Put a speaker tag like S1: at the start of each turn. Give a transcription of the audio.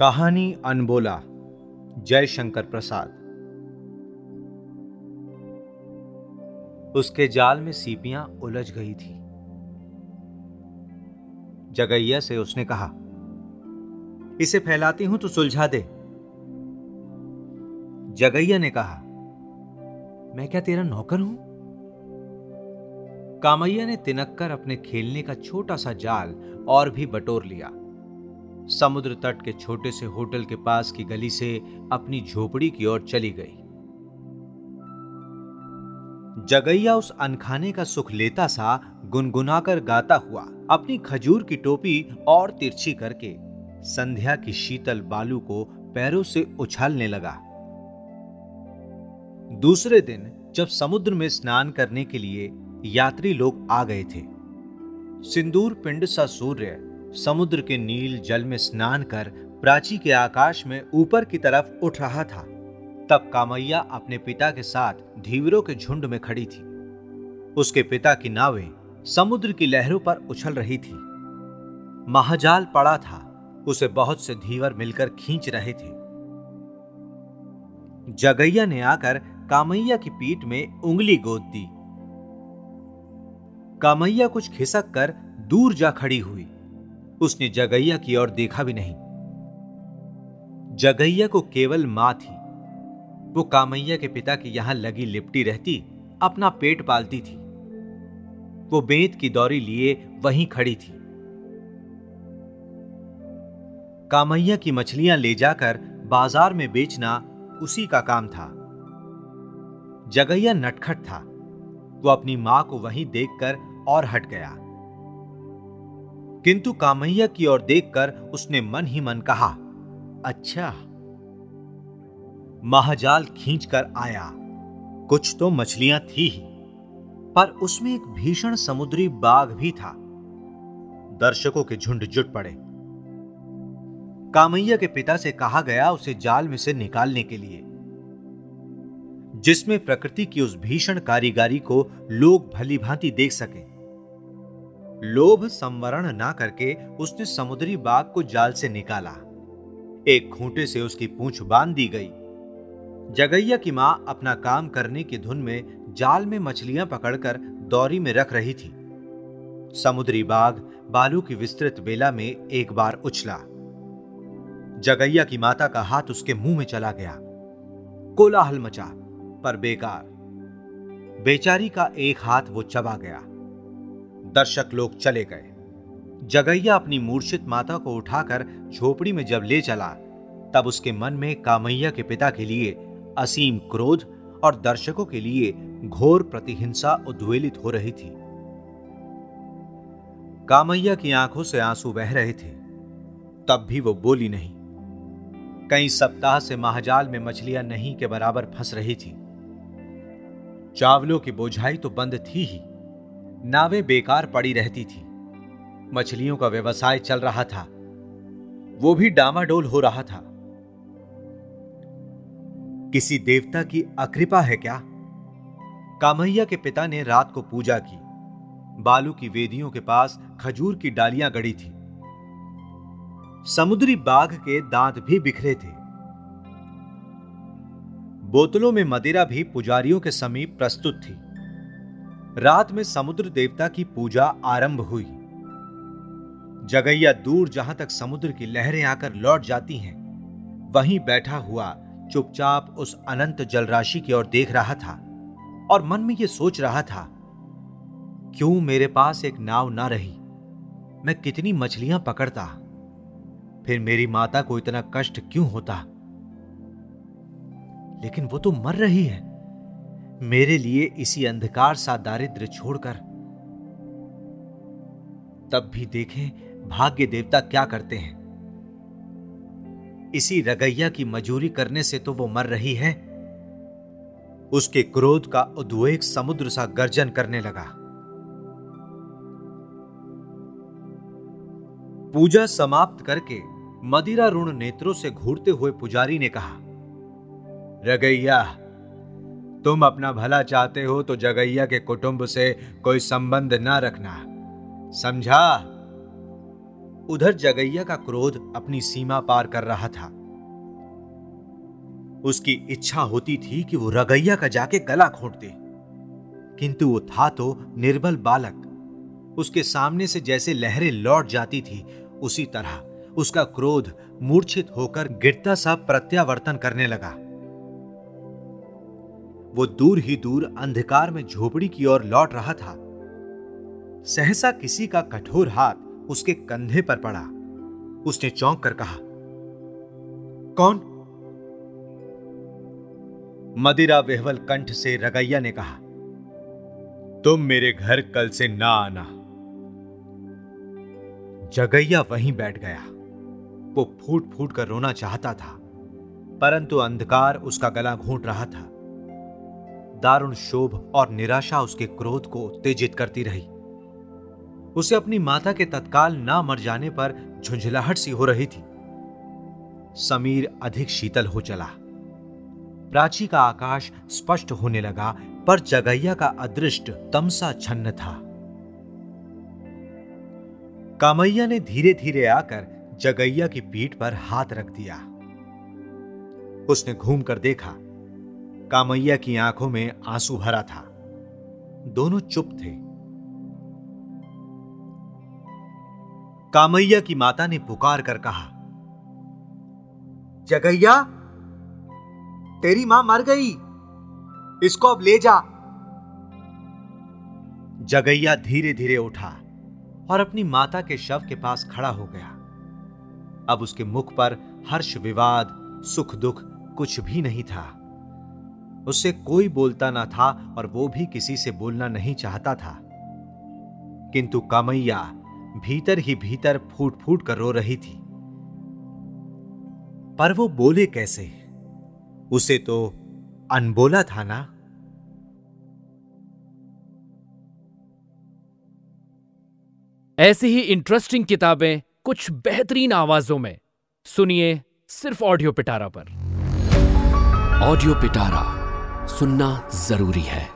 S1: कहानी अनबोला, जयशंकर प्रसाद। उसके जाल में सीपियाँ उलझ गई थी। जगैया से उसने कहा, इसे फैलाती हूँ तो सुलझा दे। जगैया ने कहा, मैं क्या तेरा नौकर हूँ? कामैया ने तिनक कर अपने खेलने का छोटा सा जाल और भी बटोर लिया। समुद्र तट के छोटे से होटल के पास की गली से अपनी झोपड़ी की ओर चली गई। जगैया उस अनखाने का सुख लेता सा, गुनगुनाकर गाता हुआ, अपनी खजूर की टोपी और तिरछी करके, संध्या की शीतल बालू को पैरों से उछालने लगा। दूसरे दिन, जब समुद्र में स्नान करने के लिए यात्री लोग आ गए थे। सिंदूर पिंड सा सूर्य समुद्र के नील जल में स्नान कर प्राची के आकाश में ऊपर की तरफ़ उठ रहा था। तब कामैया अपने पिता के साथ धीवरों के झुंड में खड़ी थी। उसके पिता की नावें समुद्र की लहरों पर उछल रही थी। महाजाल पड़ा था, उसे बहुत से धीवर मिलकर खींच रहे थे। जगैया ने आकर कामैया की पीठ में उंगली गोद दी। कामैया कुछ खिसक कर दूर जा खड़ी हुई। उसने जगैया की ओर देखा भी नहीं। जगैया को केवल माँ थी। वो कामैया के पिता की यहाँ लगी लिपटी रहती, अपना पेट पालती थी। वो बेत की दौरी लिए वहीं खड़ी थी। कामैया की मछलियाँ ले जाकर बाज़ार में बेचना उसी का काम था। जगैया नटखट था। वो अपनी माँ को वहीं देखकर और हट गया। किंतु कामैया की ओर देखकर उसने मन ही मन कहा अच्छा। महाजाल खींचकर आया। कुछ तो मछलियाँ थी ही, पर उसमें एक भीषण समुद्री बाघ भी था। दर्शकों के झुंड जुट पड़े। कामैया के पिता से कहा गया उसे जाल में से निकालने के लिए, जिसमें प्रकृति की उस भीषण कारीगारी को लोग भली भांति देख सके। लोभ संवरण ना करके उसने समुद्री बाघ को जाल से निकाला। एक खूंटे से उसकी पूंछ बाँध दी गई। जगैया की माँ अपना काम करने की धुन में जाल में मछलियाँ पकड़कर दौरी में रख रही थी। समुद्री बाघ बालू की विस्तृत बेला में एक बार उछला। जगैया की माता का हाथ उसके मुँह में चला गया। कोलाहल मचा, पर बेकार। बेचारी का एक हाथ वो चबा गया। दर्शक लोग चले गए। जगैया अपनी मूर्छित माता को उठाकर झोपड़ी में जब ले चला, तब उसके मन में कामैया के पिता के लिए असीम क्रोध और दर्शकों के लिए घोर प्रतिहिंसा उद्वेलित हो रही थी। कामैया की आँखों से आँसू बह रहे थे। तब भी वो बोली नहीं। कई सप्ताह से महाजाल में मछलियाँ नहीं के बराबर फंस रही थी। चावलों की बोझाई तो बंद थी ही। नावें बेकार पड़ी रहती थी। मछलियों का व्यवसाय चल रहा था। वो भी डामाडोल हो रहा था। किसी देवता की अकृपा है क्या? कामैया के पिता ने रात को पूजा की। बालू की वेदियों के पास खजूर की डालियाँ गड़ी थी। समुद्री बाघ के दांत भी बिखरे थे। बोतलों में मदिरा भी पुजारियों के समीप प्रस्तुत थी। रात में समुद्र देवता की पूजा आरंभ हुई। जगैया दूर जहाँ तक समुद्र की लहरें आकर लौट जाती हैं, वहीं बैठा हुआ चुपचाप उस अनंत जलराशि की ओर देख रहा था और मन में यह सोच रहा था, क्यों मेरे पास एक नाव ना रही? मैं कितनी मछलियाँ पकड़ता? फिर मेरी माता को इतना कष्ट क्यों होता? लेकिन वो तो मर रही है। मेरे लिए इसी अंधकार सा दारिद्र छोड़कर। तब भी देखें, भाग्य देवता क्या करते हैं। इसी रगैया की मजूरी करने से तो वो मर रही है। उसके क्रोध का उद्वेग समुद्र सा गर्जन करने लगा। पूजा समाप्त करके मदिरा ऋण नेत्रों से घूरते हुए पुजारी ने कहा, रगैया तुम अपना भला चाहते हो तो जगैया के कुटुंब से कोई संबंध ना रखना। समझा? उधर जगैया का क्रोध अपनी सीमा पार कर रहा था। उसकी इच्छा होती थी कि वो रगैया का जाके गला घोट दे। किंतु वो था तो निर्बल बालक। उसके सामने से जैसे लहरें लौट जाती थी, उसी तरह उसका क्रोध मूर्छित होकर गिरता सा प्रत्यावर्तन करने लगा। वो दूर ही दूर अंधकार में झोपड़ी की ओर लौट रहा था। सहसा किसी का कठोर हाथ उसके कंधे पर पड़ा। उसने चौंक कर कहा, कौन? मदिरा वेहवल कंठ से रगैया ने कहा, तुम मेरे घर कल से ना आना। जगैया वहीं बैठ गया। वो फूट फूट कर रोना चाहता था, परंतु अंधकार उसका गला घूट रहा था। दारुण शोभ और निराशा उसके क्रोध को उत्तेजित करती रही। उसे अपनी माता के तत्काल ना मर जाने पर झुंझलाहट सी हो रही थी। समीर अधिक शीतल हो चला। प्राची का आकाश स्पष्ट होने लगा, पर जगैया का अदृष्ट तमसा छन्न था। कामैया ने धीरे धीरे आकर जगैया की पीठ पर हाथ रख दिया। उसने घूमकर देखा कामैया की आँखों में आँसू भरा था। दोनों चुप थे। कामैया की माता ने पुकार कर कहा, जगैया, तेरी माँ मर गई। इसको अब ले जा। जगैया धीरे धीरे उठा और अपनी माता के शव के पास खड़ा हो गया। अब उसके मुख पर हर्ष, विवाद सुख दुख कुछ भी नहीं था। उससे कोई बोलता ना था और वो भी किसी से बोलना नहीं चाहता था। किंतु कामैया भीतर ही भीतर फूट फूट कर रो रही थी। पर वो बोले कैसे? उसे तो अनबोला था ना?
S2: ऐसी ही इंटरेस्टिंग किताबें कुछ बेहतरीन आवाजों में। सुनिए सिर्फ़ ऑडियो पिटारा पर।
S3: ऑडियो पिटारा सुनना ज़रूरी है।